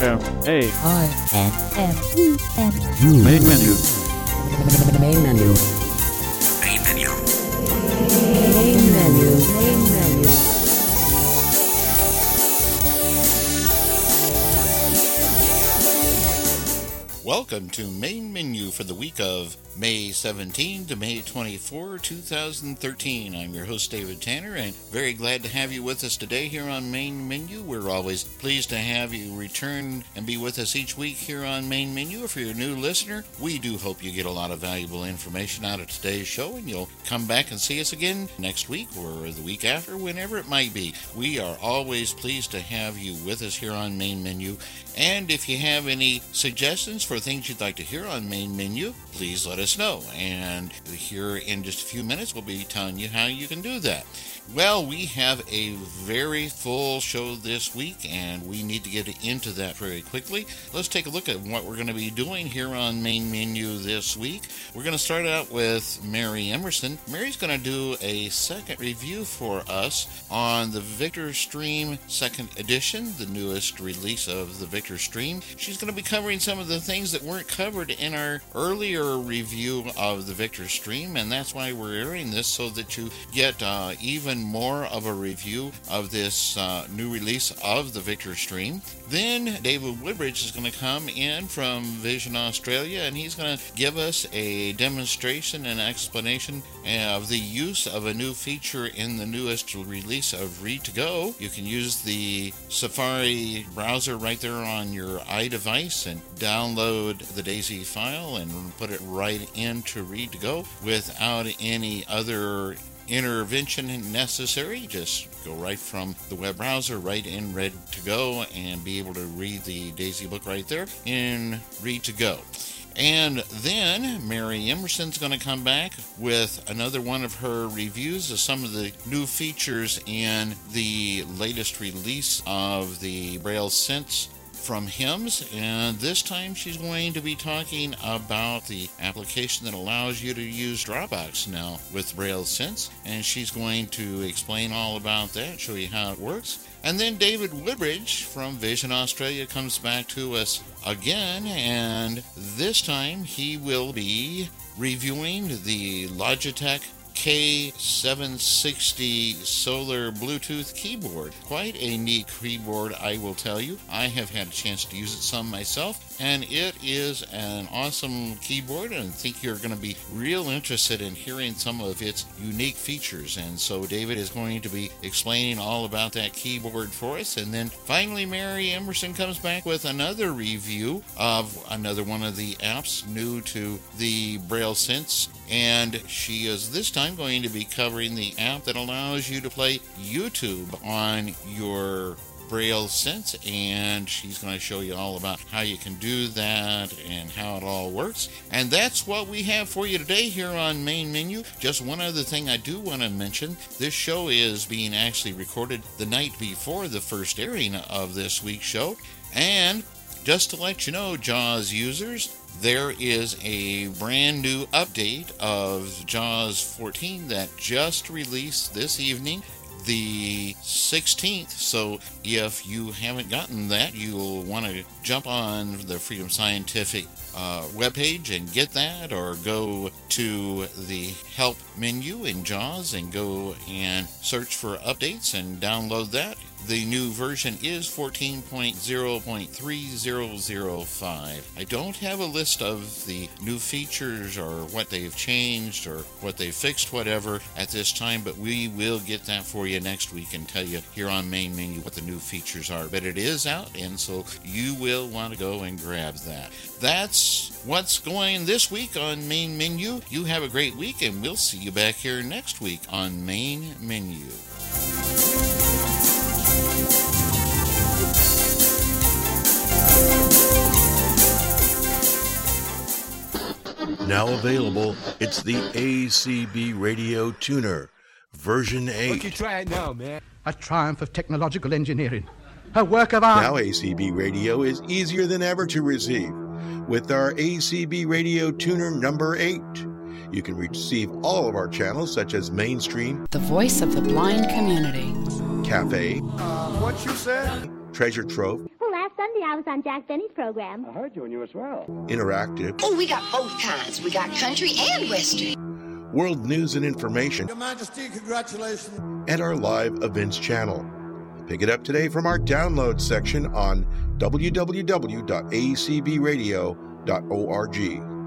M A I N M E N main menu. main menu. Main menu. Main menu. Main menu. Welcome to Main Menu for the week of May 17 to May 24, 2013. I'm your host, David Tanner, and very glad to have you with us today here on Main Menu. We're always pleased to have you return and be with us each week here on Main Menu. If you're a new listener, we do hope you get a lot of valuable information out of today's show, and you'll come back and see us again next week or the week after, whenever it might be. We are always pleased to have you with us here on Main Menu, and if you have any suggestions for things you'd like to hear on Main Menu, please let us know. And here in just a few minutes, we'll be telling you how you can do that. Well, we have a very full show this week, and we need to get into that very quickly. Let's take a look at what we're going to be doing here on Main Menu this week. We're going to start out with Mary Emerson. Mary's going to do a second review for us on the Victor Stream Second Edition, the newest release of the Victor Stream. She's going to be covering some of the things that weren't covered in our earlier review of the Victor Stream, and that's why we're airing this so that you get uh, even more of a review of this uh, new release of the Victor Stream. Then David Woodbridge is going to come in from Vision Australia, and he's going to give us a demonstration and explanation of the use of a new feature in the newest release of Read to Go. You can use the Safari browser right there on your iDevice and download the DAISY file and put it right into Read to Go without any other intervention necessary. Just go right from the web browser right in Read to Go and be able to read the Daisy book right there in Read to Go. And then Mary Emerson's going to come back with another one of her reviews of some of the new features in the latest release of the Braille Sense from HIMS and this time she's going to be talking about the application that allows you to use dropbox now with braille sense and she's going to explain all about that show you how it works. And then david woodbridge from vision australia comes back to us again and this time he will be reviewing the logitech K760 Solar Bluetooth keyboard. Quite a neat keyboard, I will tell you. I have had a chance to use it some myself, and it is an awesome keyboard, and I think you're going to be real interested in hearing some of its unique features. And so, David is going to be explaining all about that keyboard for us. And then finally, Mary Emerson comes back with another review of another one of the apps new to the Braille Sense and she is this time going to be covering the app that allows you to play YouTube on your Braille Sense, and she's going to show you all about how you can do that and how it all works. And that's what we have for you today here on Main Menu. Just one other thing I do want to mention this show is being actually recorded the night before the first airing of this week's show. And just to let you know, JAWS users, there is a brand new update of JAWS 14 that just released this evening, the 16th. So if you haven't gotten that, you'll want to jump on the Freedom Scientific uh, webpage and get that, or go to the help menu in JAWS and go and search for updates and download that. The new version is 14.0.3005. I don't have a list of the new features or what they've changed or what they've fixed, whatever, at this time, but we will get that for you next week and tell you here on Main Menu what the new features are. But it is out, and so you will want to go and grab that. That's what's going this week on Main Menu. You have a great week, and we'll see you back here next week on Main Menu. Now available, it's the ACB Radio Tuner, version Why don't you 8. try it now, man? a triumph of technological engineering, a work of art. Now ACB Radio is easier than ever to receive. With our ACB Radio Tuner number 8, you can receive all of our channels such as Mainstream, The voice of the blind community. Cafe, uh, What you said? Treasure Trove, Well, that's Sunday I was on Jack Benny's program. I heard you and you as well. Interactive, Oh, we got both kinds. We got country and western. world news and information, Your Majesty, congratulations. and our live events channel. Pick it up today from our download section on www.acbradio.org.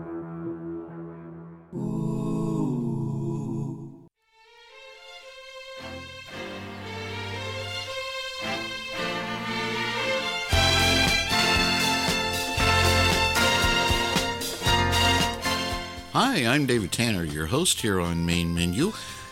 Hi, I'm David Tanner, your host here on Main Menu,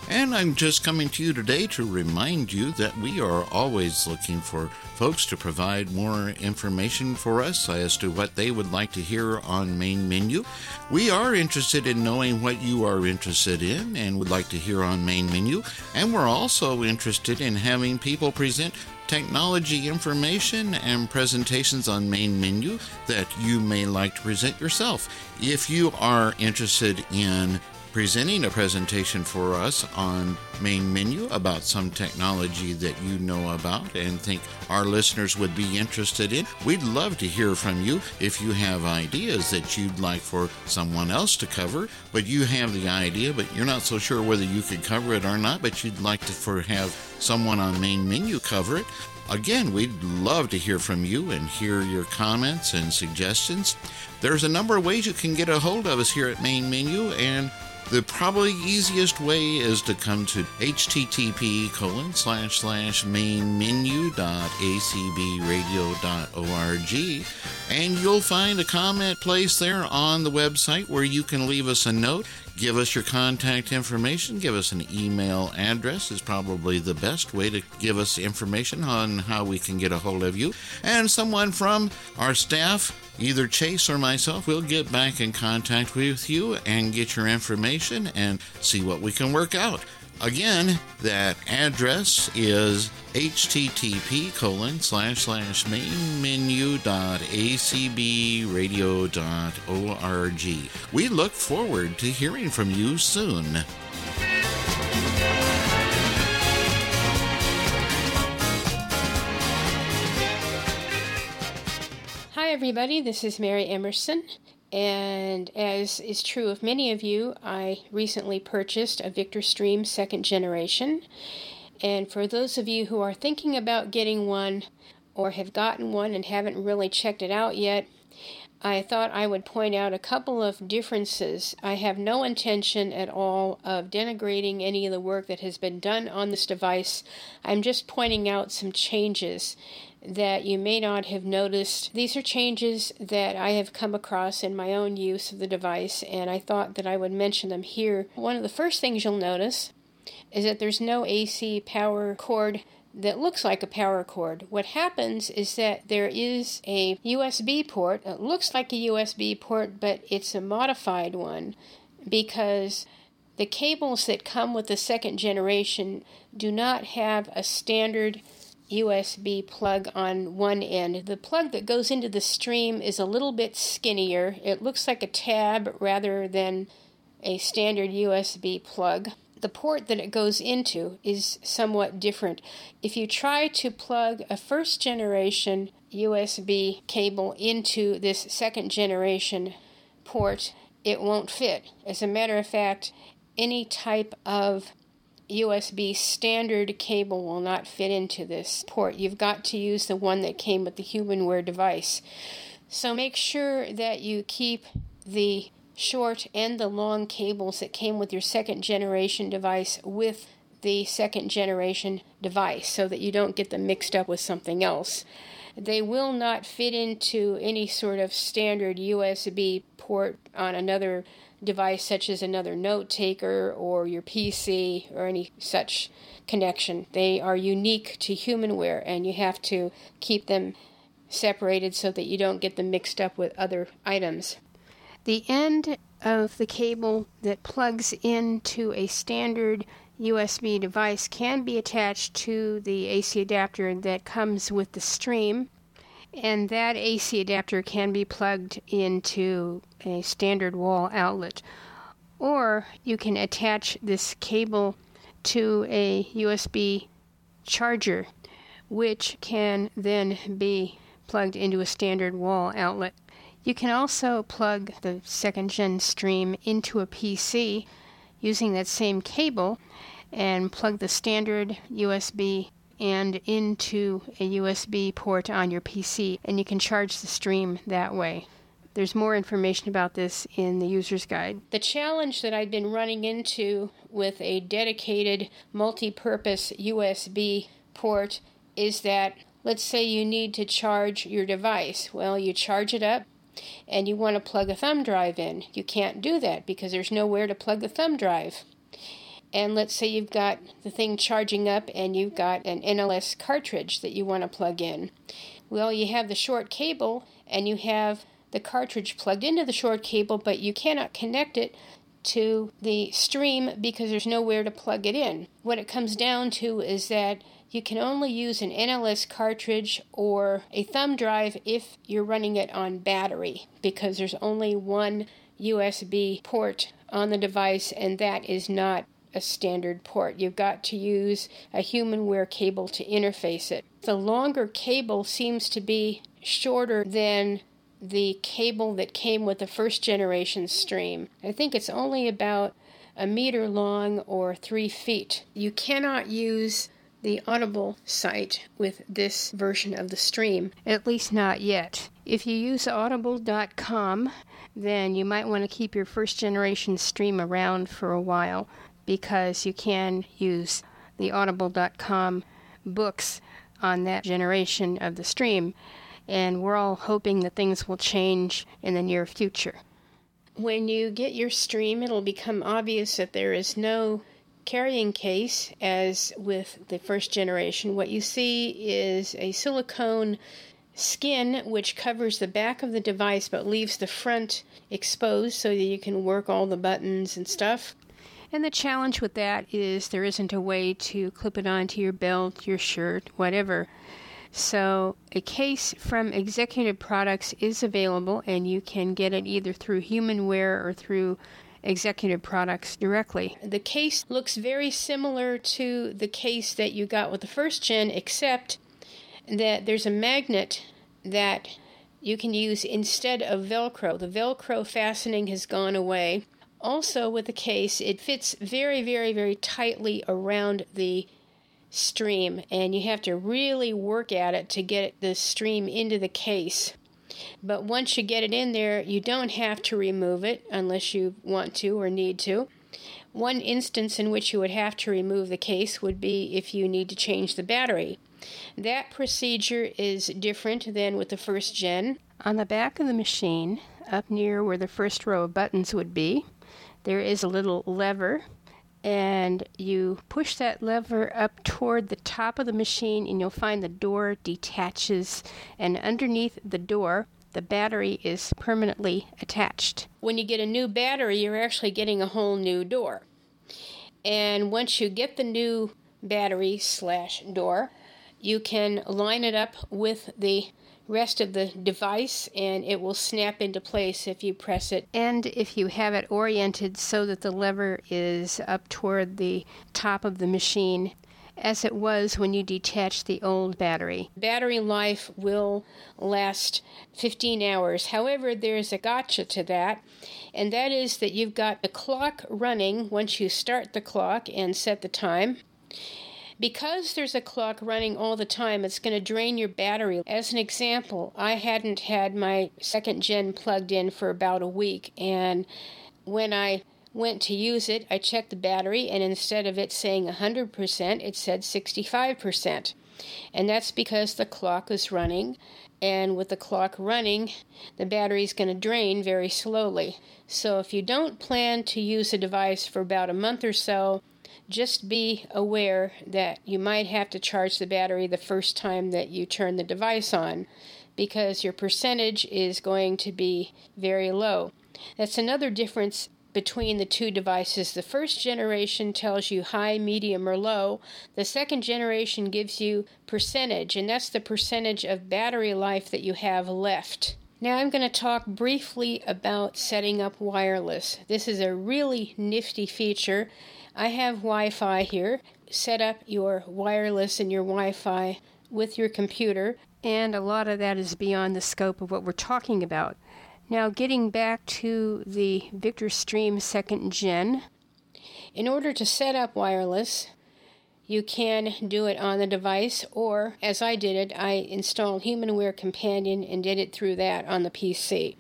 and I'm just coming to you today to remind you that we are always looking for folks to provide more information for us as to what they would like to hear on Main Menu. We are interested in knowing what you are interested in and would like to hear on Main Menu, and we're also interested in having people present technology information and presentations on main menu that you may like to present yourself. If you are interested in presenting a presentation for us on main menu about some technology that you know about and think our listeners would be interested in, we'd love to hear from you. If you have ideas that you'd like for someone else to cover, but you have the idea, but you're not so sure whether you could cover it or not, but you'd like to for have someone on main menu cover it, Again, we'd love to hear from you and hear your comments and suggestions. There's a number of ways you can get a hold of us here at Main Menu, and the probably easiest way is to come to http colon slash slash mainmenu.acbradio.org and you'll find a comment place there on the website where you can leave us a note give us your contact information. Give us an email address is probably the best way to give us information on how we can get a hold of you. And someone from our staff either chase or myself will get back in contact with you and get your information and see what we can work out again that address is http colon slash slash main menu dot acbradio dot org we look forward to hearing from you soon Hi, everybody. This is Mary Emerson. And as is true of many of you, I recently purchased a Victor Stream second generation. And for those of you who are thinking about getting one or have gotten one and haven't really checked it out yet, I thought I would point out a couple of differences. I have no intention at all of denigrating any of the work that has been done on this device. I'm just pointing out some changes that you may not have noticed. These are changes that I have come across in my own use of the device, and I thought that I would mention them here. One of the first things you'll notice is that there's no AC power cord that looks like a power cord. What happens is that there is a USB port. It looks like a USB port, but it's a modified one because the cables that come with the second generation do not have a standard USB plug on one end. The plug that goes into the stream is a little bit skinnier. It looks like a tab rather than a standard USB plug. The port that it goes into is somewhat different. If you try to plug a first generation USB cable into this second generation port, it won't fit. As a matter of fact, any type of USB standard cable will not fit into this port. You've got to use the one that came with the Humanware device. So make sure that you keep the short and the long cables that came with your second generation device with the second generation device so that you don't get them mixed up with something else. They will not fit into any sort of standard USB port on another device such as another note taker or your PC or any such connection. They are unique to humanware and you have to keep them separated so that you don't get them mixed up with other items. The end of the cable that plugs into a standard USB device can be attached to the AC adapter that comes with the stream, and that AC adapter can be plugged into a standard wall outlet. Or you can attach this cable to a USB charger, which can then be plugged into a standard wall outlet. You can also plug the second gen stream into a PC using that same cable and plug the standard USB and into a USB port on your PC, and you can charge the stream that way. There's more information about this in the user's guide. The challenge that I've been running into with a dedicated multi purpose USB port is that let's say you need to charge your device. Well, you charge it up and you want to plug a thumb drive in. You can't do that because there's nowhere to plug the thumb drive. And let's say you've got the thing charging up and you've got an NLS cartridge that you want to plug in. Well, you have the short cable and you have the cartridge plugged into the short cable, but you cannot connect it to the stream because there's nowhere to plug it in. What it comes down to is that you can only use an NLS cartridge or a thumb drive if you're running it on battery because there's only one USB port on the device and that is not a standard port. You've got to use a HumanWare cable to interface it. The longer cable seems to be shorter than the cable that came with the first generation stream. I think it's only about a meter long or three feet. You cannot use the Audible site with this version of the stream, at least not yet. If you use audible.com, then you might want to keep your first generation stream around for a while because you can use the audible.com books on that generation of the stream. And we're all hoping that things will change in the near future. When you get your stream, it'll become obvious that there is no carrying case as with the first generation. What you see is a silicone skin which covers the back of the device but leaves the front exposed so that you can work all the buttons and stuff. And the challenge with that is there isn't a way to clip it onto your belt, your shirt, whatever. So, a case from Executive Products is available, and you can get it either through Humanware or through Executive Products directly. The case looks very similar to the case that you got with the first gen, except that there's a magnet that you can use instead of Velcro. The Velcro fastening has gone away. Also, with the case, it fits very, very, very tightly around the stream, and you have to really work at it to get the stream into the case. But once you get it in there, you don't have to remove it unless you want to or need to. One instance in which you would have to remove the case would be if you need to change the battery. That procedure is different than with the first gen. On the back of the machine, up near where the first row of buttons would be, there is a little lever and you push that lever up toward the top of the machine and you'll find the door detaches and underneath the door the battery is permanently attached. When you get a new battery, you're actually getting a whole new door. And once you get the new battery slash door, you can line it up with the rest of the device and it will snap into place if you press it. And if you have it oriented so that the lever is up toward the top of the machine, as it was when you detached the old battery. Battery life will last 15 hours. However, there's a gotcha to that, and that is that you've got the clock running once you start the clock and set the time because there's a clock running all the time, it's going to drain your battery. As an example, I hadn't had my second gen plugged in for about a week, and when I went to use it, I checked the battery, and instead of it saying 100%, it said 65%. And that's because the clock is running, and with the clock running, the battery is going to drain very slowly. So if you don't plan to use a device for about a month or so, just be aware that you might have to charge the battery the first time that you turn the device on because your percentage is going to be very low. That's another difference between the two devices. The first generation tells you high, medium, or low. The second generation gives you percentage, and that's the percentage of battery life that you have left. Now I'm going to talk briefly about setting up wireless. This is a really nifty feature I have Wi Fi here. Set up your wireless and your Wi Fi with your computer, and a lot of that is beyond the scope of what we're talking about. Now, getting back to the Victor Stream Second Gen, in order to set up wireless, you can do it on the device, or as I did it, I installed HumanWare Companion and did it through that on the PC.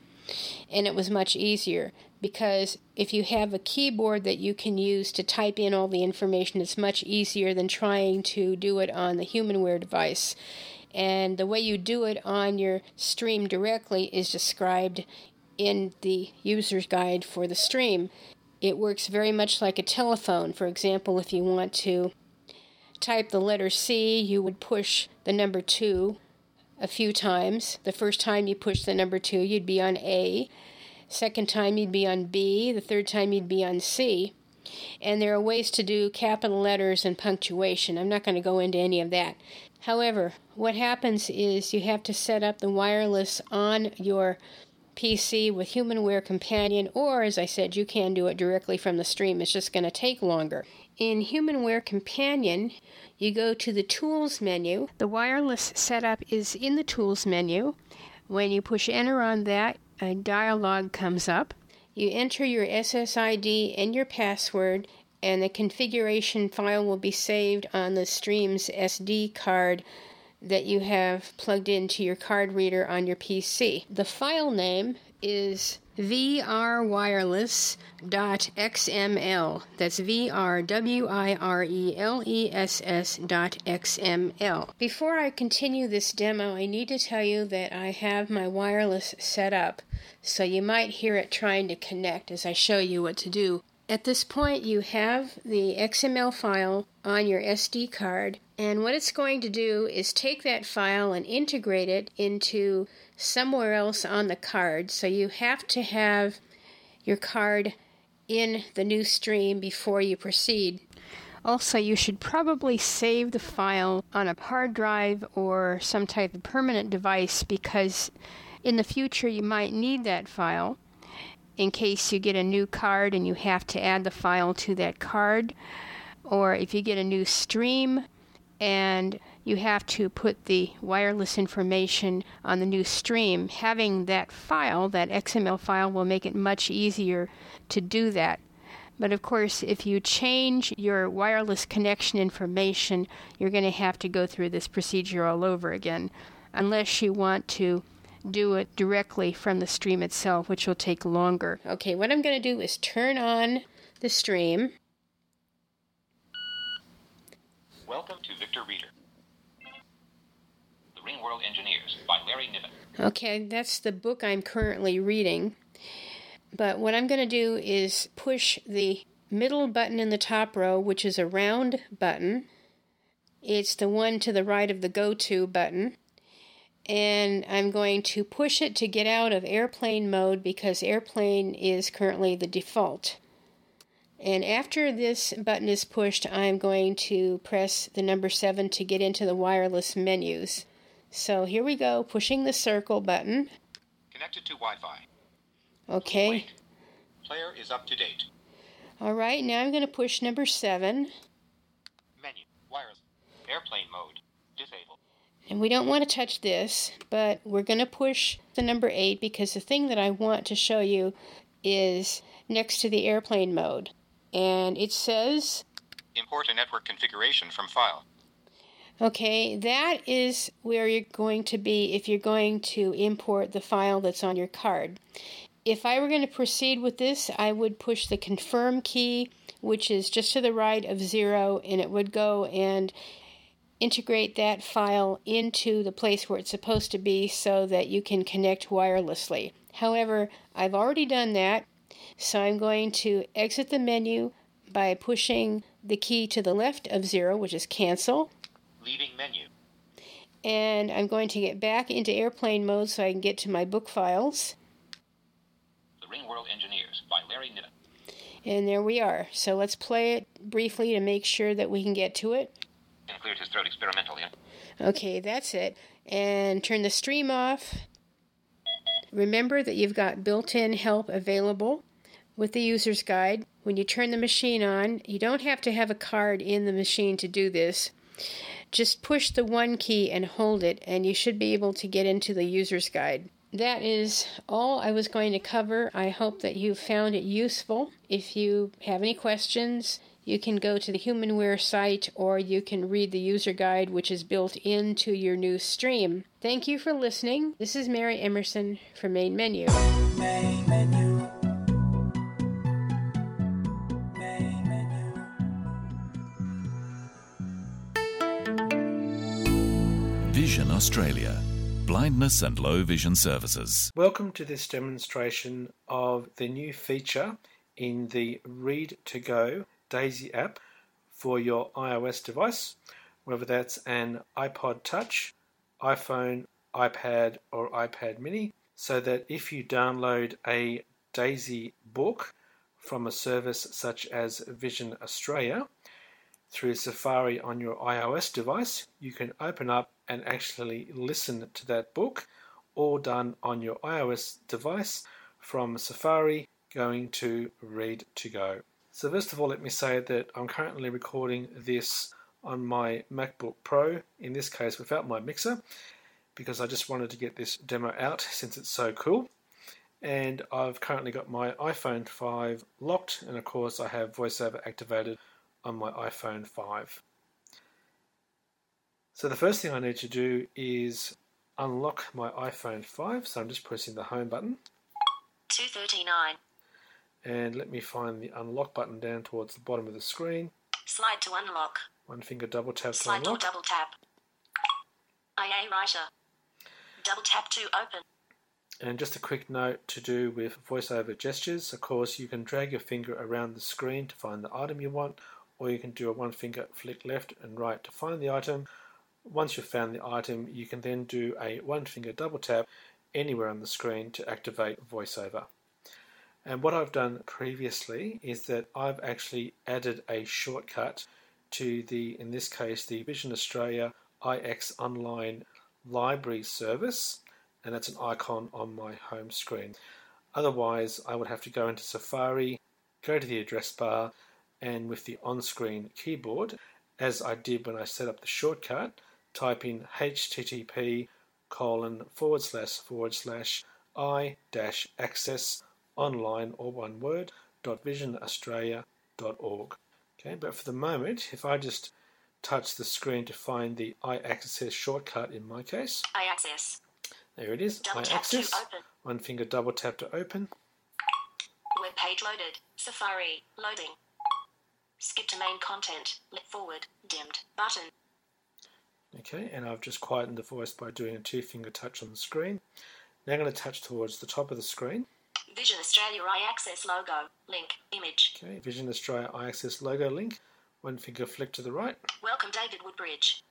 And it was much easier because if you have a keyboard that you can use to type in all the information, it's much easier than trying to do it on the HumanWare device. And the way you do it on your stream directly is described in the user's guide for the stream. It works very much like a telephone. For example, if you want to type the letter C, you would push the number 2 a few times. The first time you push the number 2, you'd be on A. Second time, you'd be on B. The third time, you'd be on C. And there are ways to do capital letters and punctuation. I'm not going to go into any of that. However, what happens is you have to set up the wireless on your PC with HumanWare Companion, or as I said, you can do it directly from the stream. It's just going to take longer. In HumanWare Companion, you go to the Tools menu. The wireless setup is in the Tools menu. When you push Enter on that, a dialog comes up. You enter your SSID and your password, and the configuration file will be saved on the stream's SD card that you have plugged into your card reader on your PC. The file name is vrwireless.xml. That's V R W I R E L E S S dot XML. Before I continue this demo, I need to tell you that I have my wireless set up, so you might hear it trying to connect as I show you what to do. At this point, you have the XML file on your SD card, and what it's going to do is take that file and integrate it into somewhere else on the card. So you have to have your card in the new stream before you proceed. Also, you should probably save the file on a hard drive or some type of permanent device because in the future you might need that file in case you get a new card and you have to add the file to that card, or if you get a new stream and you have to put the wireless information on the new stream, having that file, that XML file, will make it much easier to do that. But of course, if you change your wireless connection information, you're going to have to go through this procedure all over again, unless you want to do it directly from the stream itself, which will take longer. Okay, what I'm going to do is turn on the stream. Welcome to Victor Reader. The Ringworld Engineers by Larry Niven. Okay, that's the book I'm currently reading. But what I'm going to do is push the middle button in the top row, which is a round button. It's the one to the right of the go to button and I'm going to push it to get out of airplane mode because airplane is currently the default. And after this button is pushed, I'm going to press the number 7 to get into the wireless menus. So here we go, pushing the circle button. Connected to Wi Fi. Okay. Wait. Player is up to date. All right, now I'm going to push number 7. Menu. Wireless. Airplane mode. Disabled. And we don't want to touch this, but we're going to push the number 8 because the thing that I want to show you is next to the airplane mode. And it says Import a network configuration from file. Okay, that is where you're going to be if you're going to import the file that's on your card. If I were going to proceed with this, I would push the confirm key, which is just to the right of zero, and it would go and integrate that file into the place where it's supposed to be so that you can connect wirelessly. However, I've already done that, so I'm going to exit the menu by pushing the key to the left of zero, which is cancel. Leaving menu. And I'm going to get back into airplane mode so I can get to my book files. The Ringworld Engineers by Larry Niven. And there we are. So let's play it briefly to make sure that we can get to it. And cleared his throat experimentally. Okay, that's it. And turn the stream off. Remember that you've got built in help available with the user's guide. When you turn the machine on, you don't have to have a card in the machine to do this. just push the one key and hold it, and you should be able to get into the user's guide. That is all I was going to cover. I hope that you found it useful. If you have any questions, you can go to the Humanware site or you can read the user guide, which is built into your new stream. Thank you for listening. This is Mary Emerson for Main Menu. Main menu. Vision Australia. Blindness and Low Vision Services. Welcome to this demonstration of the new feature in the Read to Go Daisy app for your iOS device, whether that's an iPod Touch, iPhone, iPad, or iPad mini, so that if you download a Daisy book from a service such as Vision Australia through Safari on your iOS device, you can open up and actually listen to that book, all done on your iOS device from Safari going to Read to Go. So first of all, let me say that I'm currently recording this on my MacBook Pro, in this case without my mixer, because I just wanted to get this demo out since it's so cool. And I've currently got my iPhone 5 locked, and of course I have VoiceOver activated on my iPhone 5. So the first thing I need to do is unlock my iPhone 5, so I'm just pressing the home button. 239. And let me find the unlock button down towards the bottom of the screen. Slide to unlock. One finger double tap to Slide or unlock. double tap. IA writer. Double tap to open. And just a quick note to do with voiceover gestures. Of course, you can drag your finger around the screen to find the item you want, or you can do a one finger flick left and right to find the item. Once you've found the item, you can then do a one finger double tap anywhere on the screen to activate voiceover. And what I've done previously is that I've actually added a shortcut to the, in this case, the Vision Australia iAccess Online Library service, and that's an icon on my home screen. Otherwise, I would have to go into Safari, go to the address bar, and with the on screen keyboard, as I did when I set up the shortcut, type in http colon forward slash forward slash i dash access online or one word dot visionaustralia.org. Okay, but for the moment, if I just touch the screen to find the iAccess shortcut in my case, iAccess. there it is, Double iAccess. open. One finger double tap to open. Web page loaded. Safari. Loading. Skip to main content. Forward. Dimmed. Button. Okay, and I've just quietened the voice by doing a two finger touch on the screen. Now I'm going to touch towards the top of the screen. Vision Australia iAccess logo. Link. Image. Okay, Vision Australia iAccess logo link. One finger flick to the right. Welcome David Woodbridge.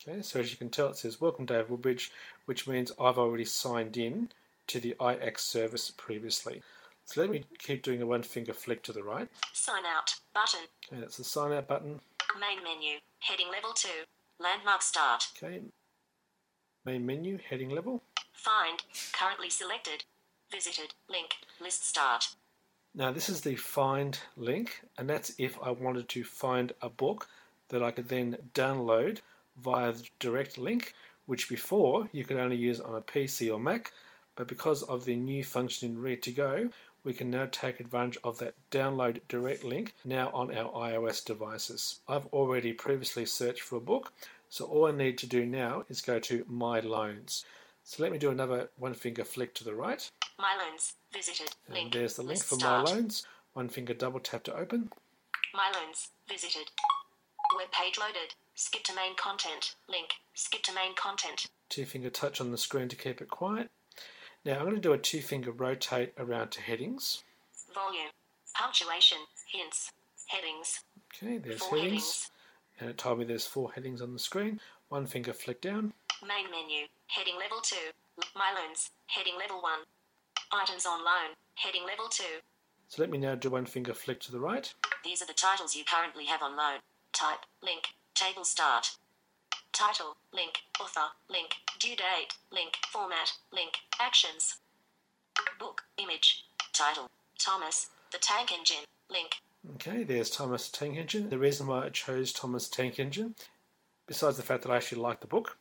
Okay, so as you can tell, it says Welcome David Woodbridge, which means I've already signed in to the iAccess service previously. So let me keep doing a one finger flick to the right. Sign out. Button. Okay, that's the sign out button. Main menu. Heading level 2. Landmark start. Okay, main menu, heading level. Find. Currently selected. Visited. Link. List start. Now, this is the find link, and that's if I wanted to find a book that I could then download via the direct link, which before you could only use on a PC or Mac, but because of the new function in Read to Go, we can now take advantage of that download direct link now on our iOS devices. I've already previously searched for a book, so all I need to do now is go to My Loans. So let me do another one finger flick to the right. My loans. Visited. And Link. there's the link List for start. My Loans. One finger double tap to open. My loans. Visited. Web page loaded. Skip to main content. Link. Skip to main content. Two finger touch on the screen to keep it quiet. Now I'm going to do a two finger rotate around to headings. Volume. Punctuation. Hints. Headings. Okay, there's Four headings. headings. And it told me there's four headings on the screen. One finger flick down. Main menu. Heading level 2. My loans. Heading level 1. Items on loan. Heading level 2. So let me now do one finger flick to the right. These are the titles you currently have on loan. Type. Link. Table start. Title. Link. Author. Link. Due date. Link. Format. Link. Actions. Book. Image. Title. Thomas. The Tank Engine. Link. Okay, there's Thomas Tank Engine. The reason why I chose Thomas Tank Engine besides the fact that I actually like the book,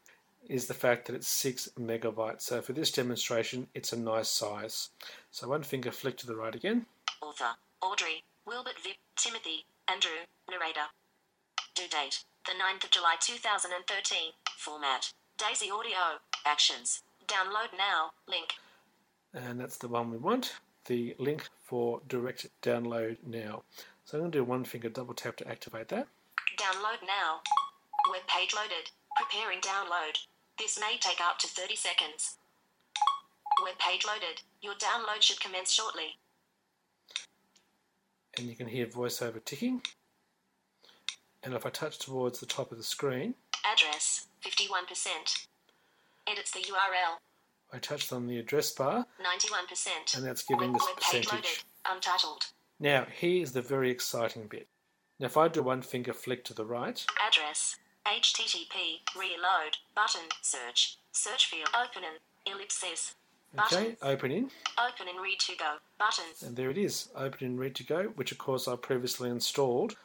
is the fact that it's 6 megabytes. So for this demonstration, it's a nice size. So one finger flick to the right again. Author Awdry, Wilbert Vip, Timothy, Andrew, narrator. Due date the 9th of July 2013. Format Daisy Audio. Actions. Download now. Link. And that's the one we want. The link for direct download now. So I'm going to do one finger double tap to activate that. Download now. Web page loaded. Preparing download. This may take up to 30 seconds. Web page loaded. Your download should commence shortly. And you can hear voiceover ticking. And if I touch towards the top of the screen, Address 51%. Edits the URL I touched on the address bar, 91%. and that's giving this page loaded. percentage. Untitled. Now, here's the very exciting bit. Now, if I do one finger flick to the right, Address HTTP reload button search search field open in ellipsis button okay, open in, open in read to go button and there it is, open in, read to go, which of course I previously installed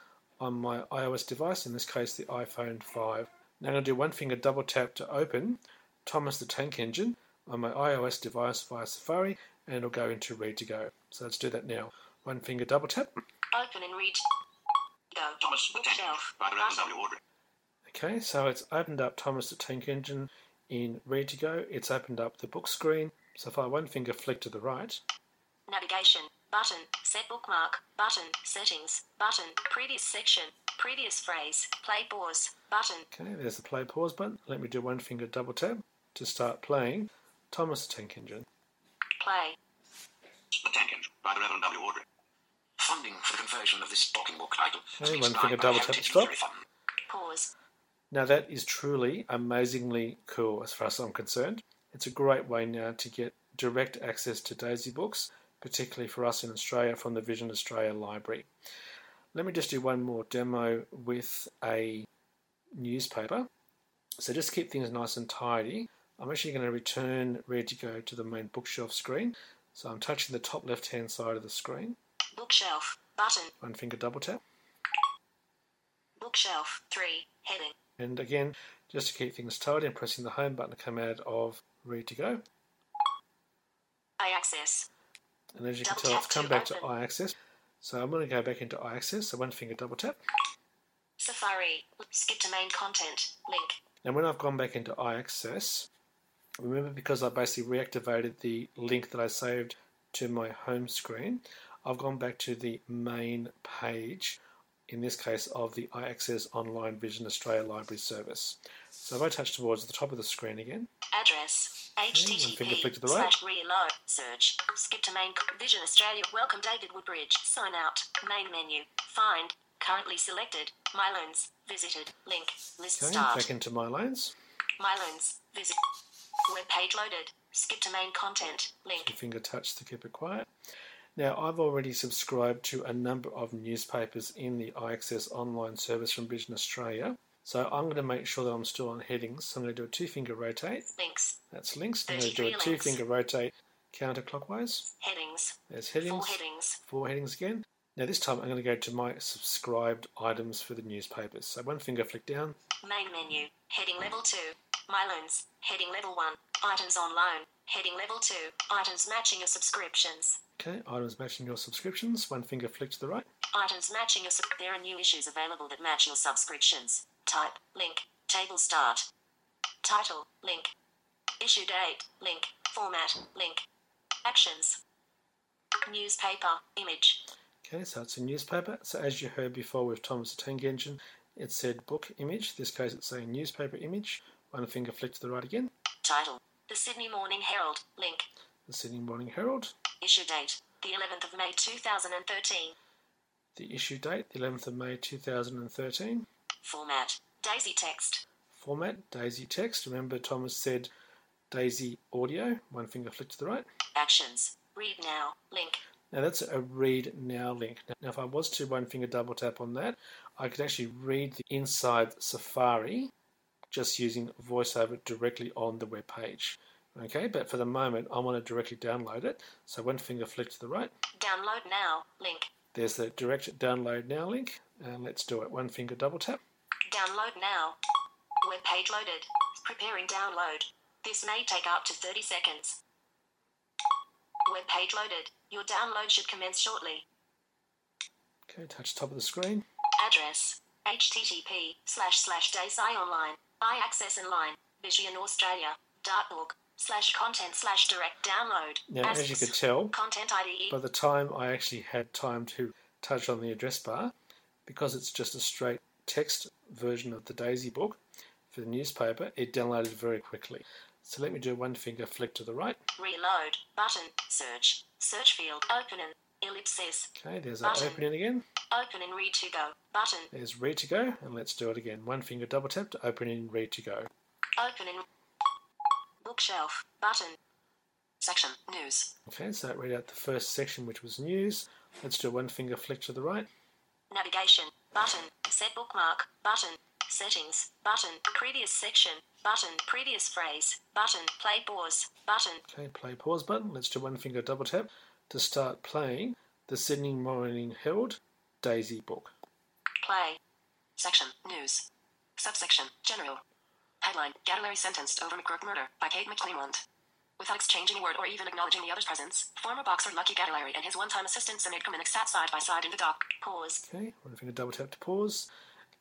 on my iOS device, in this case the iPhone 5. Now I'm going to do one finger double tap to open Thomas the Tank Engine on my iOS device via Safari, and it'll go into read to go. So let's do that now. One finger double tap. open in read go Thomas the Tank bookshelf by button W. Awdry. Okay, so it's opened up Thomas the Tank Engine in Read to Go. It's opened up the book screen. So if I one finger flick to the right, navigation button set bookmark button settings button previous section previous phrase play pause button okay, there's the play pause button. Let me do one finger double tap to start playing Thomas the Tank Engine. play The Tank Engine by the Reverend W. Awdry. Funding for the conversion of this talking book title. Okay, one finger double tap to stop. Pause Now that is truly amazingly cool as far as I'm concerned. It's a great way now to get direct access to Daisy books, particularly for us in Australia from the Vision Australia Library. Let me just do one more demo with a newspaper. So just keep things nice and tidy. I'm actually going to return Read to Go to the main bookshelf screen. So I'm touching the top left hand side of the screen. bookshelf button One finger double tap. bookshelf 3 heading And again, just to keep things tidy, I'm pressing the home button to come out of Read to Go. iAccess And as you can Double tell, it's come to back to open. iAccess. So I'm going to go back into iAccess. So one finger double tap. Safari skip to main content link And when I've gone back into iAccess, remember because I basically reactivated the link that I saved to my home screen, I've gone back to the main page, in this case of the iAccess Online Vision Australia Library Service. So if I touch towards the top of the screen again, address http flick to the right. slash reload search skip to main Vision Australia welcome David Woodbridge sign out main menu find currently selected Myloans visited link list okay, start back into my lanes, Myloans visit web page loaded skip to main content link finger touch to keep it quiet. Now, I've already subscribed to a number of newspapers in the iAccess online service from Vision Australia. So I'm going to make sure that I'm still on headings. So I'm going to do a two finger rotate. links That's links. I'm going to do a two finger rotate counterclockwise. headings There's headings. four headings Four headings again. Now this time I'm going to go to my subscribed items for the newspapers. So one finger flick down. Main menu. Heading level 2. My loans. Heading level 1. Items on loan. Heading level 2. Items matching your subscriptions. Okay, items matching your subscriptions. One finger flick to the right. Items matching your sub- There are new issues available that match your subscriptions. Type. Link. Table start. Title. Link. Issue date. Link. Format. Link. Actions. Newspaper. Image. Okay, so it's a newspaper. So as you heard before with Thomas the Tank Engine, it said book image. this case it's saying newspaper image. One finger flick to the right again. Title. The Sydney Morning Herald. Link. The Sydney Morning Herald. Issue date. The 11th of May 2013. The issue date, the 11th of May 2013. Format. Daisy text. Format, Daisy text. Remember Thomas said Daisy audio. One finger flick to the right. Actions. Read now. Link. Now that's a read now link. Now if I was to one finger double tap on that, I could actually read the inside Safari just using VoiceOver directly on the web page. Okay, but for the moment I want to directly download it. So one finger flick to the right. Download now. Link. There's the direct download now link. And let's do it. One finger double tap. Download now. Web page loaded. Preparing download. This may take up to 30 seconds. Web page loaded. Your download should commence shortly. Okay, touch top of the screen. Address http slash slash daysci online i access online vision australia dartbook slash content slash direct download Now, as you could tell, content IDE by the time I actually had time to touch on the address bar, because it's just a straight text version of the Daisy book for the newspaper, it downloaded very quickly. So let me do one finger flick to the right. reload button search search field open in ellipsis Okay, there's our opening again. open in read to go button There's read to go, and let's do it again. One finger double tap to open in read to go. open in bookshelf button section news Okay, so that read out the first section, which was news. Let's do one finger flick to the right. navigation button set bookmark button settings button previous section button previous phrase button play pause button Okay, play pause button. Let's do one finger double tap to start playing the Sydney Morning Herald Daisy book. play section news subsection general headline Gattellari sentenced over McGurk murder by Kate McClymont without exchanging a word or even acknowledging the other's presence former boxer Lucky Gattellari and his one-time assistant Samid Kamenik sat side by side in the dock pause Okay, one finger double tap to pause.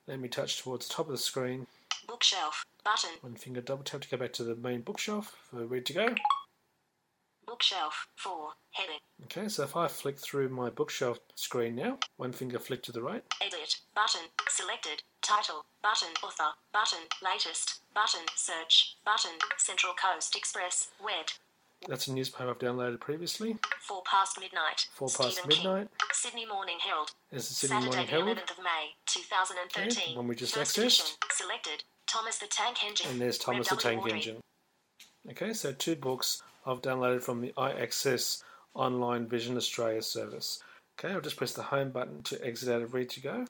Let me touch towards the top of the screen. bookshelf button One finger double tap to go back to the main bookshelf for read to go. Bookshelf 4 heading Okay, so if I flick through my bookshelf screen now, one finger flick to the right. edit button selected title button author button latest button search button Central Coast Express wed That's a newspaper I've downloaded previously. four past midnight Four past Stephen midnight. King Sydney Morning Herald There's the Sydney Saturday Morning Herald. 11th of May 2013 Okay, one we just First accessed. edition selected Thomas the Tank Engine And there's Thomas the Red. Tank Awdry. Engine. Okay, so two books I've downloaded from the iAccess Online Vision Australia service. Okay, I'll just press the home button to exit out of Read to Go.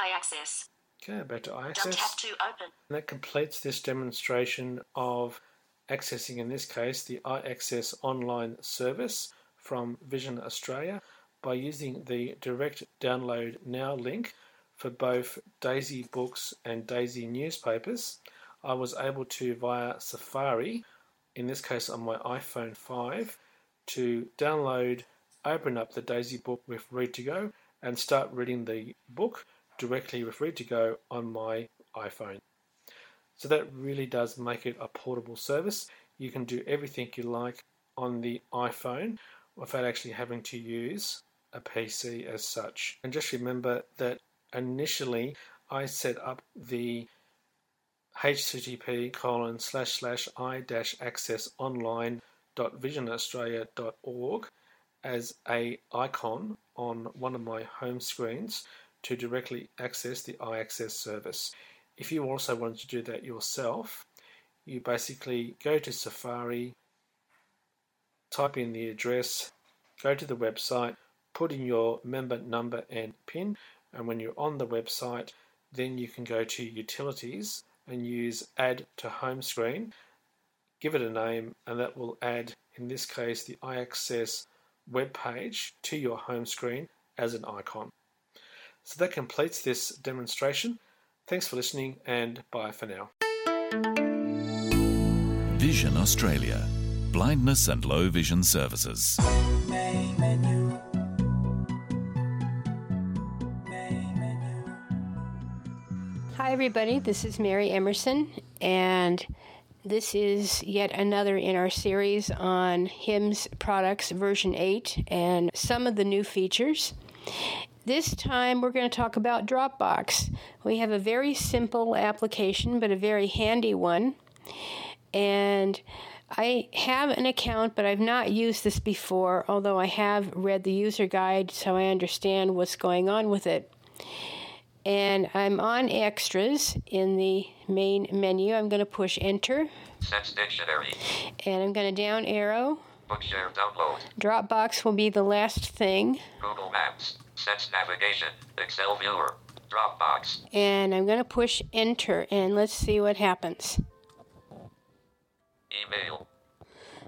iAccess Okay, back to Don't tap to open And that completes this demonstration of accessing, in this case, the iAccess online service from Vision Australia by using the direct download now link for both Daisy books and Daisy newspapers. I was able to, via Safari, in this case on my iPhone 5, to download, open up the Daisy book with Read to Go, and start reading the book directly with Read to Go on my iPhone. So that really does make it a portable service. You can do everything you like on the iPhone without actually having to use a PC as such. And just remember that initially I set up the http colon slash slash i dash access online dot visionaustralia.org as a icon on one of my home screens to directly access the iAccess service. If you also want to do that yourself, you basically go to Safari, type in the address, go to the website, put in your member number and PIN, and when you're on the website, then you can go to Utilities and use Add to Home Screen, give it a name, and that will add, in this case, the iAccess web page to your home screen as an icon. So that completes this demonstration. Thanks for listening and bye for now. Vision Australia. Blindness and low vision services. Hi, everybody. This is Mary Emerson, and this is yet another in our series on HIMS products version 8 and some of the new features. This time we're going to talk about Dropbox. We have a very simple application, but a very handy one. And I have an account, but I've not used this before, although I have read the user guide so I understand what's going on with it and I'm on extras in the main menu. I'm going to push enter Sense Dictionary. and I'm going to down arrow. Bookshare download. Dropbox will be the last thing, Google Maps. Sense Navigation. Excel Viewer. Dropbox. and I'm going to push enter and let's see what happens. Email.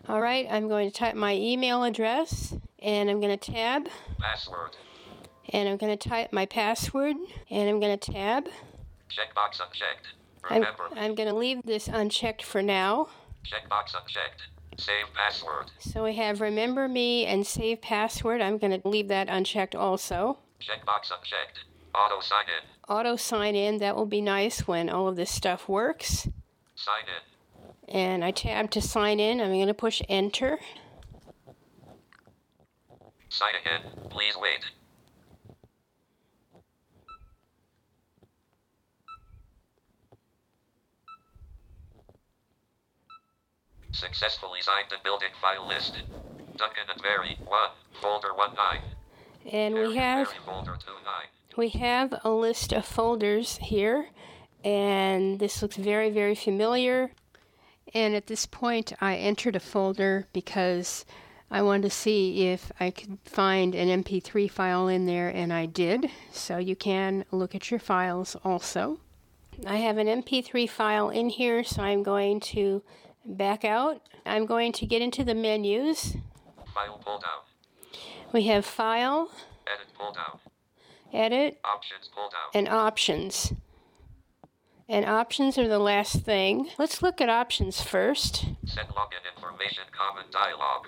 All right, I'm going to type my email address and I'm going to tab Password. And I'm going to type my password and I'm going to tab Checkbox unchecked. I'm, Remember. I'm going to leave this unchecked for now. Checkbox unchecked. Save password. So we have remember me and save password. I'm going to leave that unchecked also. Checkbox unchecked. Auto sign in. Auto sign in, that will be nice when all of this stuff works. Sign in. And I tab to sign in. I'm going to push enter. Sign in. Please wait. Successfully signed the building file list. Duncan and Mary, 1, folder 1 9. And we have Mary, folder 2 9. we have a list of folders here and this looks very very familiar and at this point I entered a folder because I wanted to see if I could find an MP3 file in there and I did so you can look at your files also I have an MP3 file in here so I'm going to back out I'm going to get into the menus File pull down. we have file Edit pull down. edit Options pull down. and options. And options are the last thing. Let's look at options first. Set login information common dialog.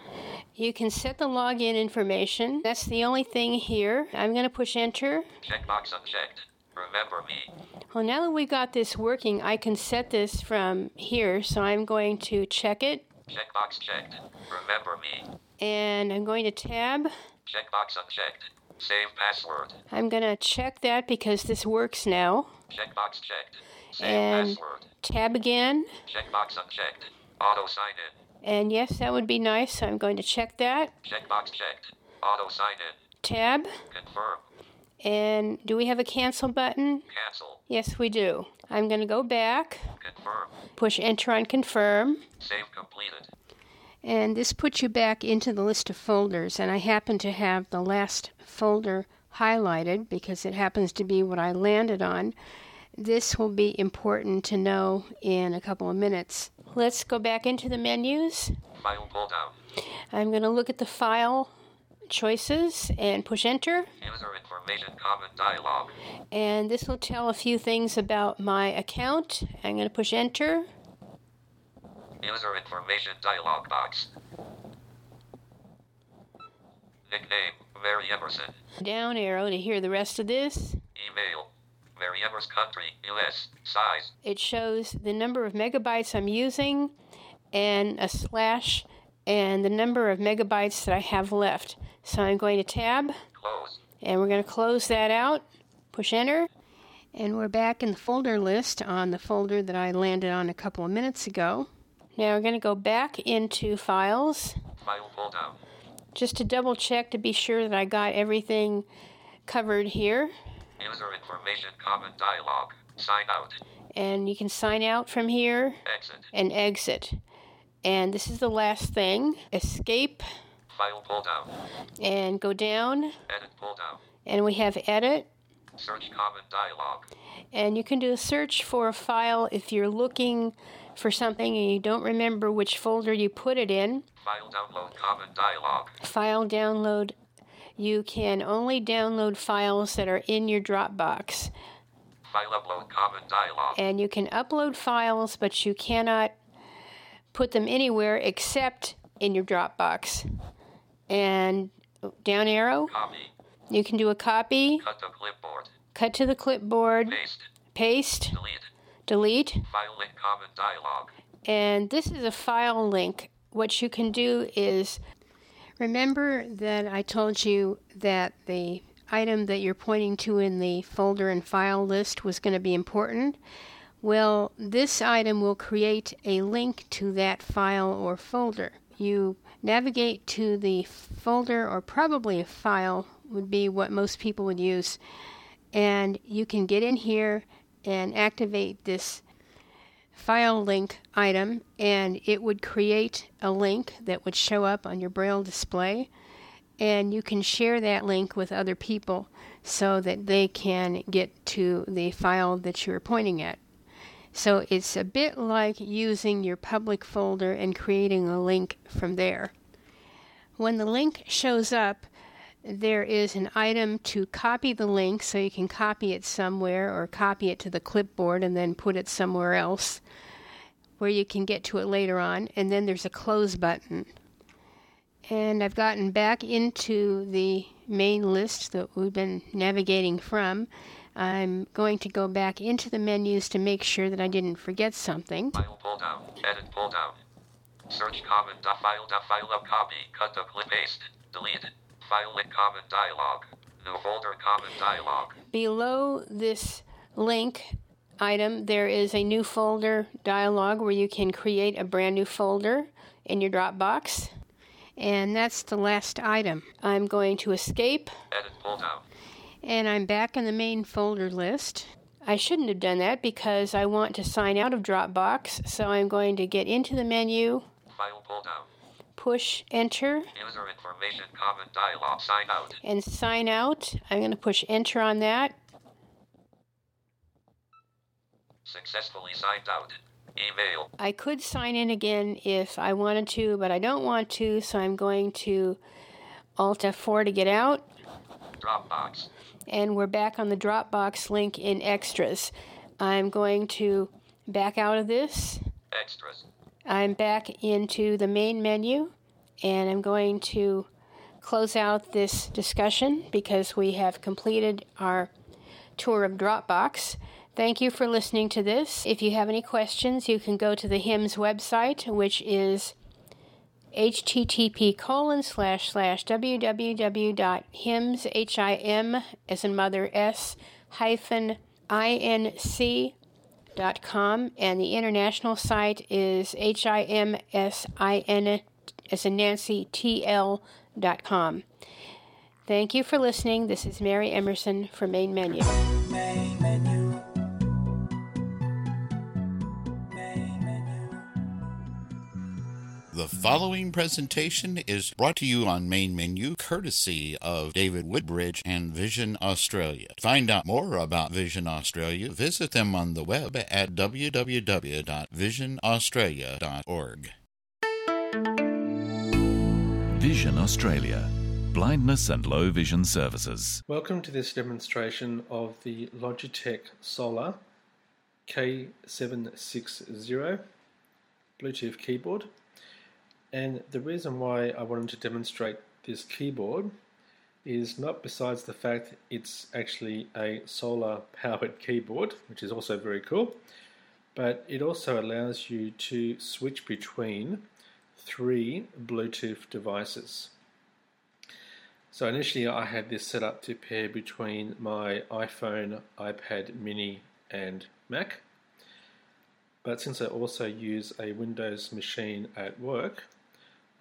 You can set the login information. That's the only thing here. I'm going to push enter. Checkbox unchecked. Remember me. Well, now that we got this working, I can set this from here. So I'm going to check it Checkbox checked. Remember me. and I'm going to tab. Checkbox unchecked. Save password. I'm going to check that because this works now. Checkbox checked. Save And password. tab again. Checkbox unchecked. Auto sign in. And yes, that would be nice. So I'm going to check that. Checkbox checked. Auto sign in. Tab. Confirm. And do we have a cancel button? Cancel. Yes, we do. I'm going to go back, Confirm. push enter on confirm, Save completed. and this puts you back into the list of folders. And I happen to have the last folder highlighted because it happens to be what I landed on. This will be important to know in a couple of minutes. Let's go back into the menus. File pull down. I'm going to look at the file choices and push enter. User information common dialog. And this will tell a few things about my account. I'm going to push enter. User information dialog box. Nickname Mary Emerson. Down arrow to hear the rest of this. Email Mary Emerson country US size. It shows the number of megabytes I'm using and a slash and the number of megabytes that I have left. So I'm going to tab Close. and we're going to close that out. Push enter. And we're back in the folder list on the folder that I landed on a couple of minutes ago. Now we're going to go back into files File down. just to double check to be sure that I got everything covered here. User information common dialog. Sign out. And you can sign out from here Exit. and exit. And this is the last thing. Escape File pull down. and go down. Edit pull down. And we have edit. Search common dialog. And you can do a search for a file if you're looking for something and you don't remember which folder you put it in. File download common dialog. File download. You can only download files that are in your Dropbox. File upload common dialog. And you can upload files, but you cannot put them anywhere except in your Dropbox. And down arrow, Copy. you can do a copy, Cut to clipboard. cut to the clipboard, Paste. paste, Delete. delete, File link common dialog. and this is a file link. What you can do is remember that I told you that the item that you're pointing to in the folder and file list was going to be important. Well, this item will create a link to that file or folder. You navigate to the folder or probably a file would be what most people would use and you can get in here and activate this file link item and it would create a link that would show up on your braille display and you can share that link with other people so that they can get to the file that you're pointing at. So it's a bit like using your public folder and creating a link from there. When the link shows up, there is an item to copy the link so you can copy it somewhere or copy it to the clipboard and then put it somewhere else where you can get to it later on. And then there's a close button. And I've gotten back into the main list that we've been navigating from. I'm going to go back into the menus to make sure that I didn't forget something. File pull down. Edit pull down. Search common dot file dot file up copy. Cut clip paste. Delete. File common dialog. New folder common dialog. Below this link item, there is a new folder dialog where you can create a brand new folder in your Dropbox. And that's the last item. I'm going to escape. Edit pull down. And I'm back in the main folder list. I shouldn't have done that because I want to sign out of Dropbox, so I'm going to get into the menu. File pull down. Push enter. User information common dialog. Sign out. And sign out. I'm going to push enter on that. Successfully signed out. Email. I could sign in again if I wanted to, but I don't want to, so I'm going to Alt F4 to get out. Dropbox. And we're back on the Dropbox link in Extras. I'm going to back out of this. Extras. I'm back into the main menu, and I'm going to close out this discussion because we have completed our tour of Dropbox. Thank you for listening to this. If you have any questions, you can go to the HIMS website, which is http colon slash slash www.hims, H-I-M, as in mother S, hyphen I-N-C dot com, and the international site is H-I-M-S-I-N, as in Nancy, T-L dot com. Thank you for listening. This is Mary Emerson for Main Menu. Main menu. The following presentation is brought to you on Main Menu courtesy of David Woodbridge and Vision Australia. To find out more about Vision Australia, visit them on the web at www.visionaustralia.org. Vision Australia. Blindness and low vision services. Welcome to this demonstration of the Logitech Solar K760 Bluetooth keyboard. And the reason why I wanted to demonstrate this keyboard is not besides the fact it's actually a solar powered keyboard, which is also very cool, but it also allows you to switch between three Bluetooth devices. So initially I had this set up to pair between my iPhone, iPad mini and Mac. But since I also use a Windows machine at work,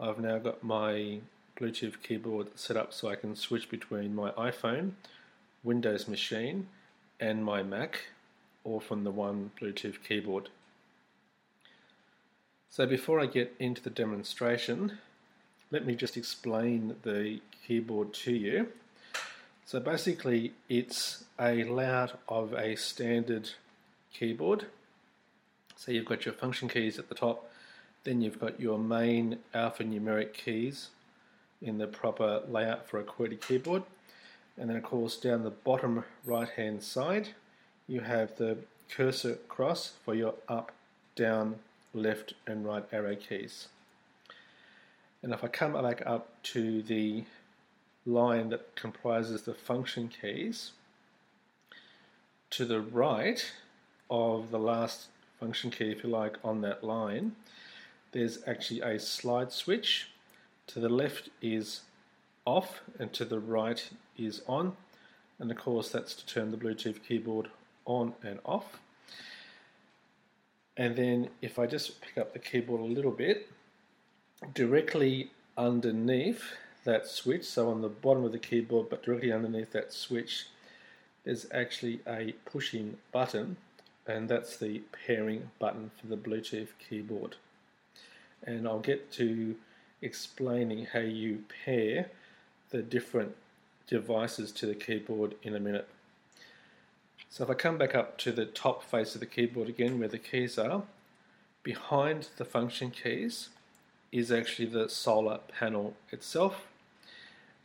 I've now got my Bluetooth keyboard set up so I can switch between my iPhone, Windows machine, and my Mac, all from the one Bluetooth keyboard. So before I get into the demonstration, let me just explain the keyboard to you. So basically, it's a layout of a standard keyboard. So you've got your function keys at the top, then you've got your main alphanumeric keys in the proper layout for a QWERTY keyboard. And then of course down the bottom right hand side you have the cursor cross for your up, down, left and right arrow keys. And if I come back up to the line that comprises the function keys, to the right of the last function key, if you like, on that line, there's actually a slide switch. To the left is off and to the right is on. And of course that's to turn the Bluetooth keyboard on and off. And then if I just pick up the keyboard a little bit, directly underneath that switch, so on the bottom of the keyboard, but directly underneath that switch, there's actually a pushing button, and that's the pairing button for the Bluetooth keyboard. And I'll get to explaining how you pair the different devices to the keyboard in a minute. So if I come back up to the top face of the keyboard again where the keys are, behind the function keys is actually the solar panel itself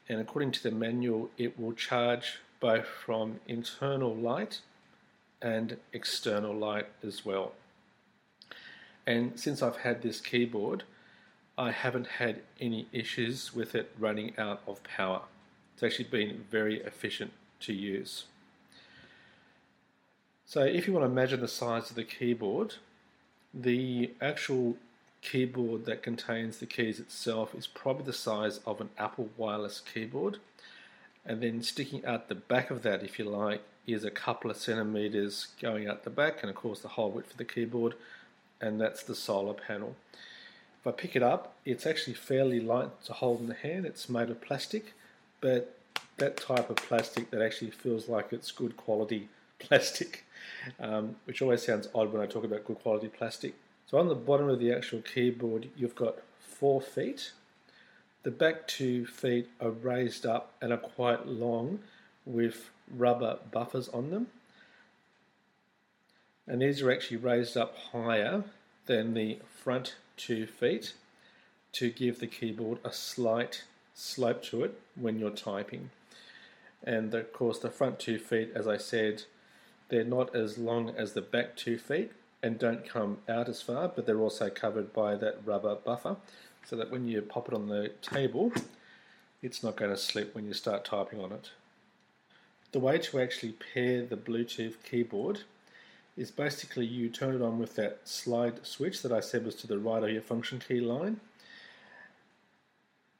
and according to the manual, it will charge both from internal light and external light as well. And since I've had this keyboard, I haven't had any issues with it running out of power. It's actually been very efficient to use. So if you want to imagine the size of the keyboard, the actual keyboard that contains the keys itself is probably the size of an Apple wireless keyboard. And then sticking out the back of that, if you like, is a couple of centimeters going out the back, and of course the whole width of the keyboard, and that's the solar panel. If I pick it up, it's actually fairly light to hold in the hand. It's made of plastic, but that type of plastic that actually feels like it's good quality plastic, um, which always sounds odd when I talk about good quality plastic. So on the bottom of the actual keyboard, you've got four feet. The back two feet are raised up and are quite long with rubber buffers on them. And these are actually raised up higher than the front two feet to give the keyboard a slight slope to it when you're typing. And of course, the front two feet, as I said, they're not as long as the back two feet and don't come out as far, but they're also covered by that rubber buffer so that when you pop it on the table, it's not going to slip when you start typing on it. The way to actually pair the Bluetooth keyboard is basically you turn it on with that slide switch that I said was to the right of your function key line.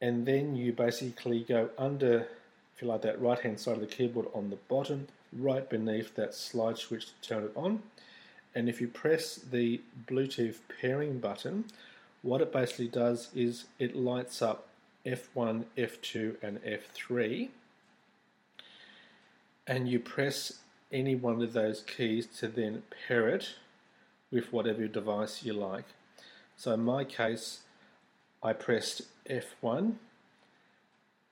And then you basically go under, if you like, that right hand side of the keyboard on the bottom, right beneath that slide switch to turn it on. And if you press the Bluetooth pairing button, what it basically does is it lights up F1, F2, and F3. And you press any one of those keys to then pair it with whatever device you like. So in my case, I pressed F1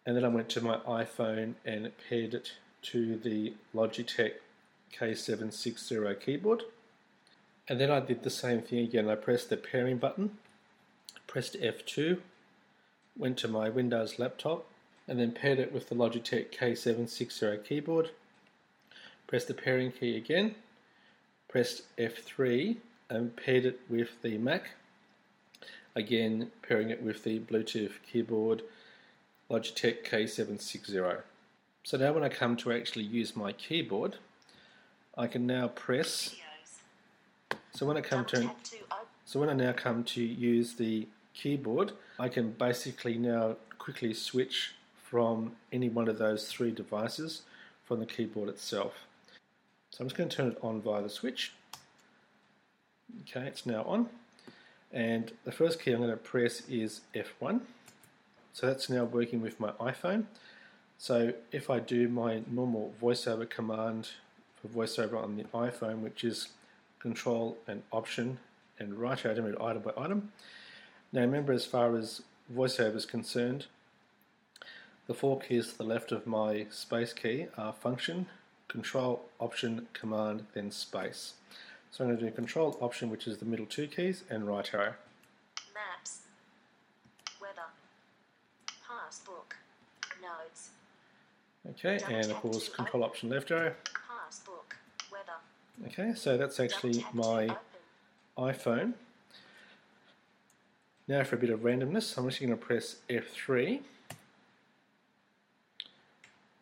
and then I went to my iPhone and paired it to the Logitech K760 keyboard. And then I did the same thing again. I pressed the pairing button, pressed F2, went to my Windows laptop, and then paired it with the Logitech K760 keyboard. Pressed the pairing key again, pressed F3, and paired it with the Mac. Again, pairing it with the Bluetooth keyboard Logitech K760. So now when I come to actually use my keyboard, I can now press so when I come to so when I now come to use the keyboard, I can basically now quickly switch from any one of those three devices from the keyboard itself. So I'm just going to turn it on via the switch. Okay, it's now on. And the first key I'm going to press is F1. So that's now working with my iPhone. So if I do my normal voiceover command for voiceover on the iPhone, which is control and option and right arrow it item by item. Now remember as far as voiceover is concerned, the four keys to the left of my space key are function, control, option, command, then space. So I'm going to do control, option, which is the middle two keys, and right arrow. Maps. Weather. Passbook. Notes. Okay, and of course control, option, left arrow. Passbook. Weather. Okay, so that's actually my iPhone. Now for a bit of randomness, I'm actually going to press F3.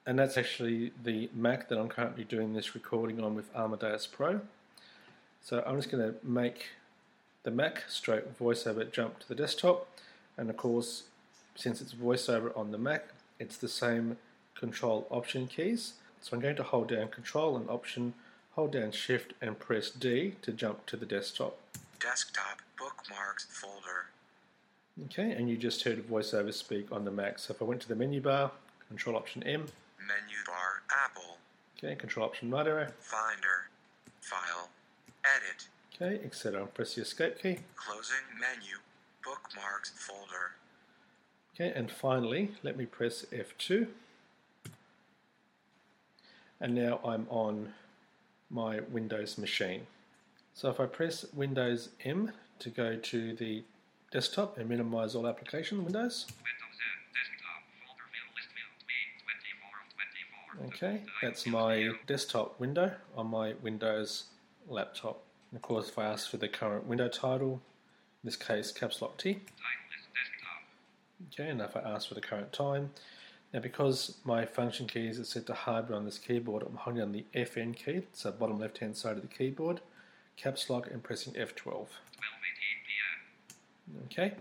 And that's actually the Mac that I'm currently doing this recording on with Amadeus Pro. So I'm just going to make the Mac stroke voiceover jump to the desktop. And of course, since it's voiceover on the Mac, it's the same control option keys. So I'm going to hold down control and option Hold down Shift and press D to jump to the desktop. Desktop bookmarks folder. Okay, and you just heard voiceover speak on the Mac. So if I went to the menu bar, Control Option M. Menu bar, Apple. Okay, Control Option right arrow. Finder. File. Edit. Okay, etc. Press the Escape key. Closing menu. Bookmarks folder. Okay, and finally, let me press F2. And now I'm on my Windows machine. So if I press Windows M to go to the desktop and minimize all application windows. Okay, that's my desktop window on my Windows laptop. And of course, if I ask for the current window title, in this case caps lock T. Okay, and if I ask for the current time, now because my function keys are set to hardware on this keyboard, I'm holding on the FN key, so bottom left hand side of the keyboard, caps lock and pressing F12. Okay,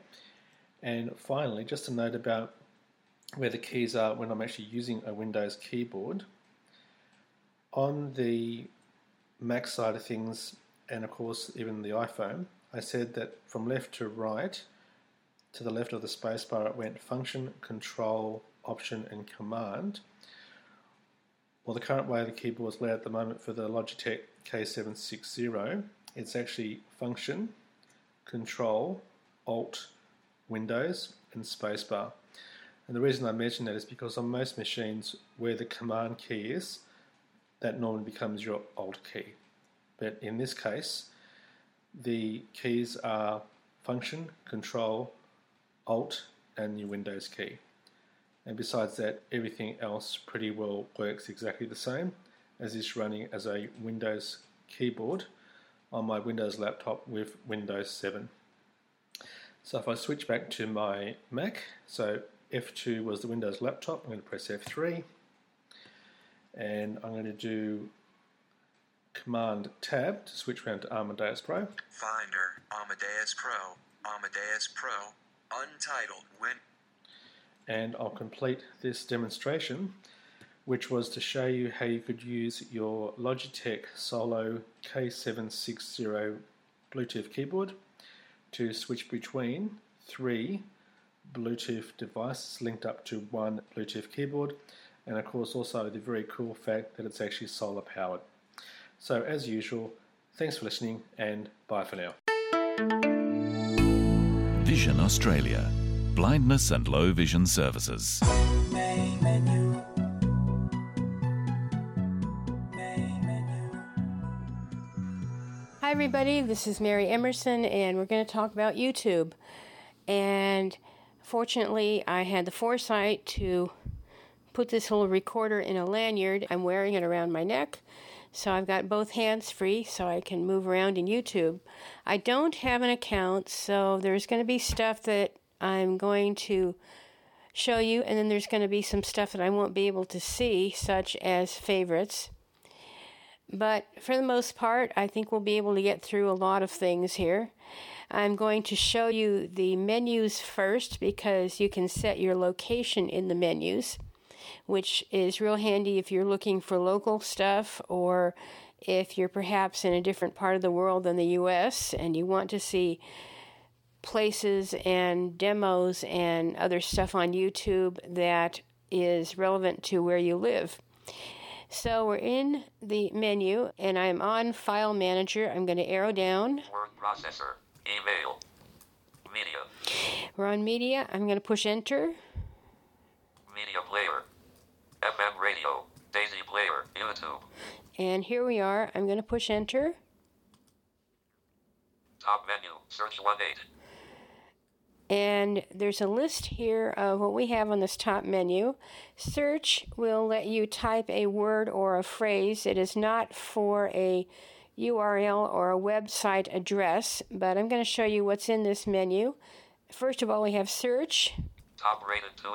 and finally, just a note about where the keys are when I'm actually using a Windows keyboard. On the Mac side of things, and of course even the iPhone, I said that from left to right, to the left of the spacebar, it went Function, Control, Option, and Command. Well, the current way the keyboard is laid at the moment for the Logitech K760, it's actually Function, Control, Alt, Windows, and Spacebar. And the reason I mention that is because on most machines where the Command key is, that normally becomes your Alt key. But in this case, the keys are Function, Control, Alt, and your Windows key. And besides that, everything else pretty well works exactly the same as is running as a Windows keyboard on my Windows laptop with Windows 7. So if I switch back to my Mac, so F2 was the Windows laptop, I'm going to press F3 and I'm going to do Command Tab to switch around to Amadeus Pro. Finder, Amadeus Pro, Amadeus Pro, Untitled Win. And I'll complete this demonstration, which was to show you how you could use your Logitech Solar K760 Bluetooth keyboard to switch between three Bluetooth devices linked up to one Bluetooth keyboard, and of course, also the very cool fact that it's actually solar powered. So, as usual, thanks for listening and bye for now. Vision Australia. Blindness and low vision services. Main menu. Hi, everybody. This is Mary Emerson, and we're going to talk about YouTube. And fortunately, I had the foresight to put this little recorder in a lanyard. I'm wearing it around my neck, so I've got both hands free so I can move around in YouTube. I don't have an account, so there's going to be stuff that I'm going to show you, and then there's going to be some stuff that I won't be able to see, such as favorites. But for the most part, I think we'll be able to get through a lot of things here. I'm going to show you the menus first because you can set your location in the menus, which is real handy if you're looking for local stuff or if you're perhaps in a different part of the world than the US and you want to see places and demos and other stuff on YouTube that is relevant to where you live. So we're in the menu and I'm on File Manager. I'm going to arrow down. Word processor. Email. Media. We're on Media. I'm going to push Enter. Media player. FM radio. Daisy player. YouTube. And here we are. I'm going to push Enter. Top menu. Search 1 8. And there's a list here of what we have on this top menu. Search will let you type a word or a phrase. It is not for a URL or a website address, but I'm going to show you what's in this menu. First of all, we have search, Top rated 2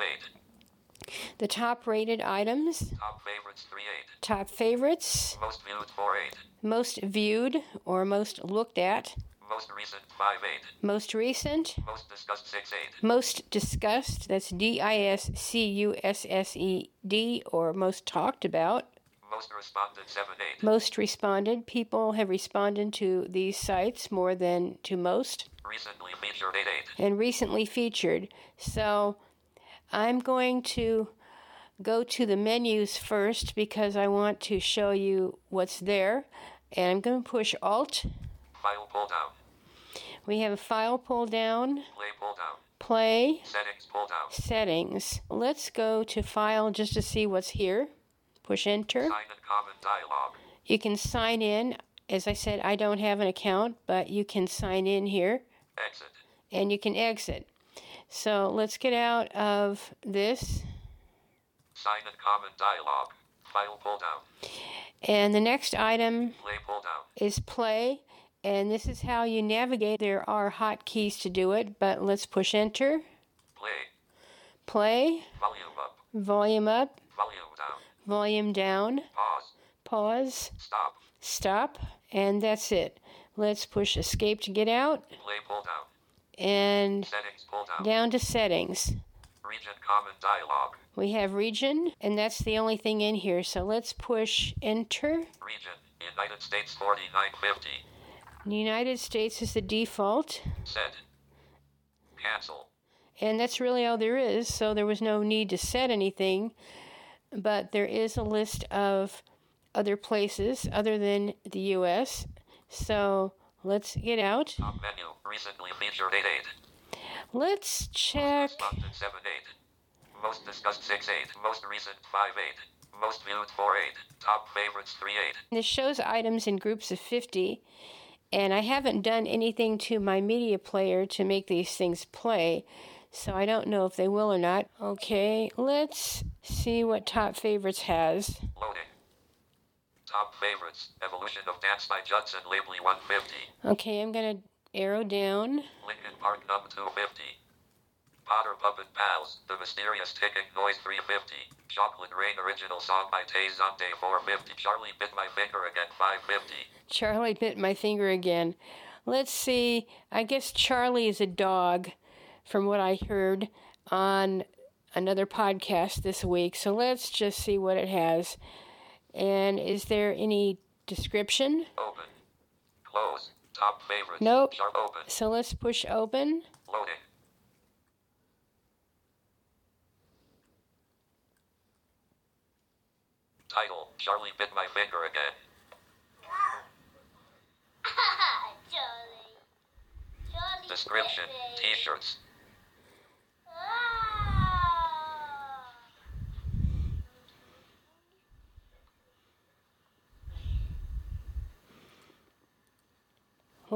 the top rated items, Top favorites 3 8. top favorites, Most viewed 4 8. most viewed or most looked at, Most recent 5 8. most recent, Most discussed 6 8. most discussed, that's D I S C U S S E D, or most talked about, Most responded 7 8. most responded. People have responded to these sites more than to most, Recently featured 8 8. and recently featured. So I'm going to go to the menus first because I want to show you what's there. And I'm going to push Alt. File pull down. We have a file pull down, Play pull down. play, Settings pull down. settings. Let's go to file just to see what's here. Push enter. Sign in common dialog. You can sign in. As I said, I don't have an account, but you can sign in here Exit. and you can exit. So let's get out of this. Sign in common dialog. File pull down. And the next item Play is play. And this is how you navigate. There are hotkeys to do it, but let's push enter. Play. Play, Volume up. volume up, Volume down. Volume down, Pause. pause, Stop. stop, and that's it. Let's push escape to get out Play pull down. and Settings pull down. down to settings. Region common dialog. We have region, and that's the only thing in here. So let's push enter. Region. United States 4950. The United States is the default, Set. Cancel. and that's really all there is. So there was no need to set anything, but there is a list of other places other than the U.S. So let's get out. Top menu. Recently featured 8 8. Let's check. Responded 7 8. Most discussed 6 8. Most recent 5 8. Most viewed 4 8. Top favorites 3 8. This shows items in groups of 50, and I haven't done anything to my media player to make these things play, so I don't know if they will or not. Okay, let's see what Top Favorites has. Loading. Top favorites. Evolution of Dance by Judson Laipply 150. Okay, I'm gonna arrow down. Linkin Park Numb 250. Potter Puppet Pals. The Mysterious Ticking Noise 350. Chocolate Rain Original Song by Tay Zonday 450. Charlie Bit My Finger Again 550. Charlie bit my finger again. Let's see. I guess Charlie is a dog, from what I heard on another podcast this week. So let's just see what it has. And is there any description? Open. Close. Top favorites. Nope. Sharp open. So let's push open. Loading. Title Charlie Bit My Finger Again. Description T shirts.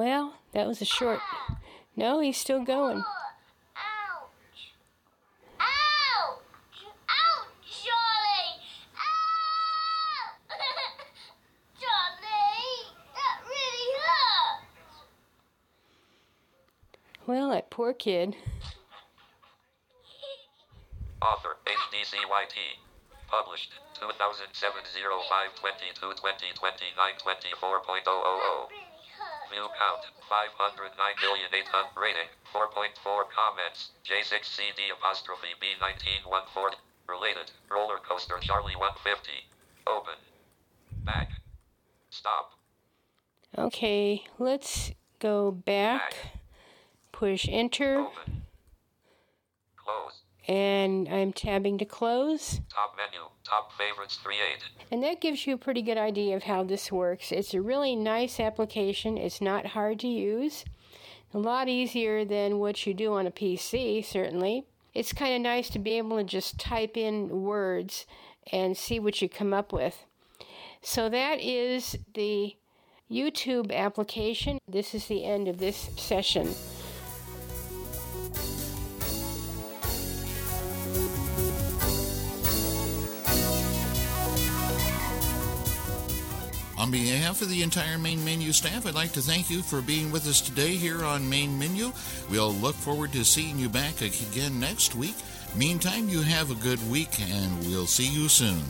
Well, that was a short. No, he's still going. Well, that poor kid. Author HDCYT. Published 2007 05 22 20 29 24.000. View count 509,800 rating 4.4 comments J6CD apostrophe B19 140 related roller coaster Charlie 150 open back stop Okay, let's go back. Push enter. open close And I'm tabbing to close. top menu top favorites 3 8 And that gives you a pretty good idea of how this works. It's a really nice application. It's not hard to use. A lot easier than what you do on a PC, certainly. It's kind of nice to be able to just type in words and see what you come up with. So that is the YouTube application. This is the end of this session. On behalf of the entire Main Menu staff, I'd like to thank you for being with us today here on Main Menu. We'll look forward to seeing you back again next week. Meantime, you have a good week, and we'll see you soon.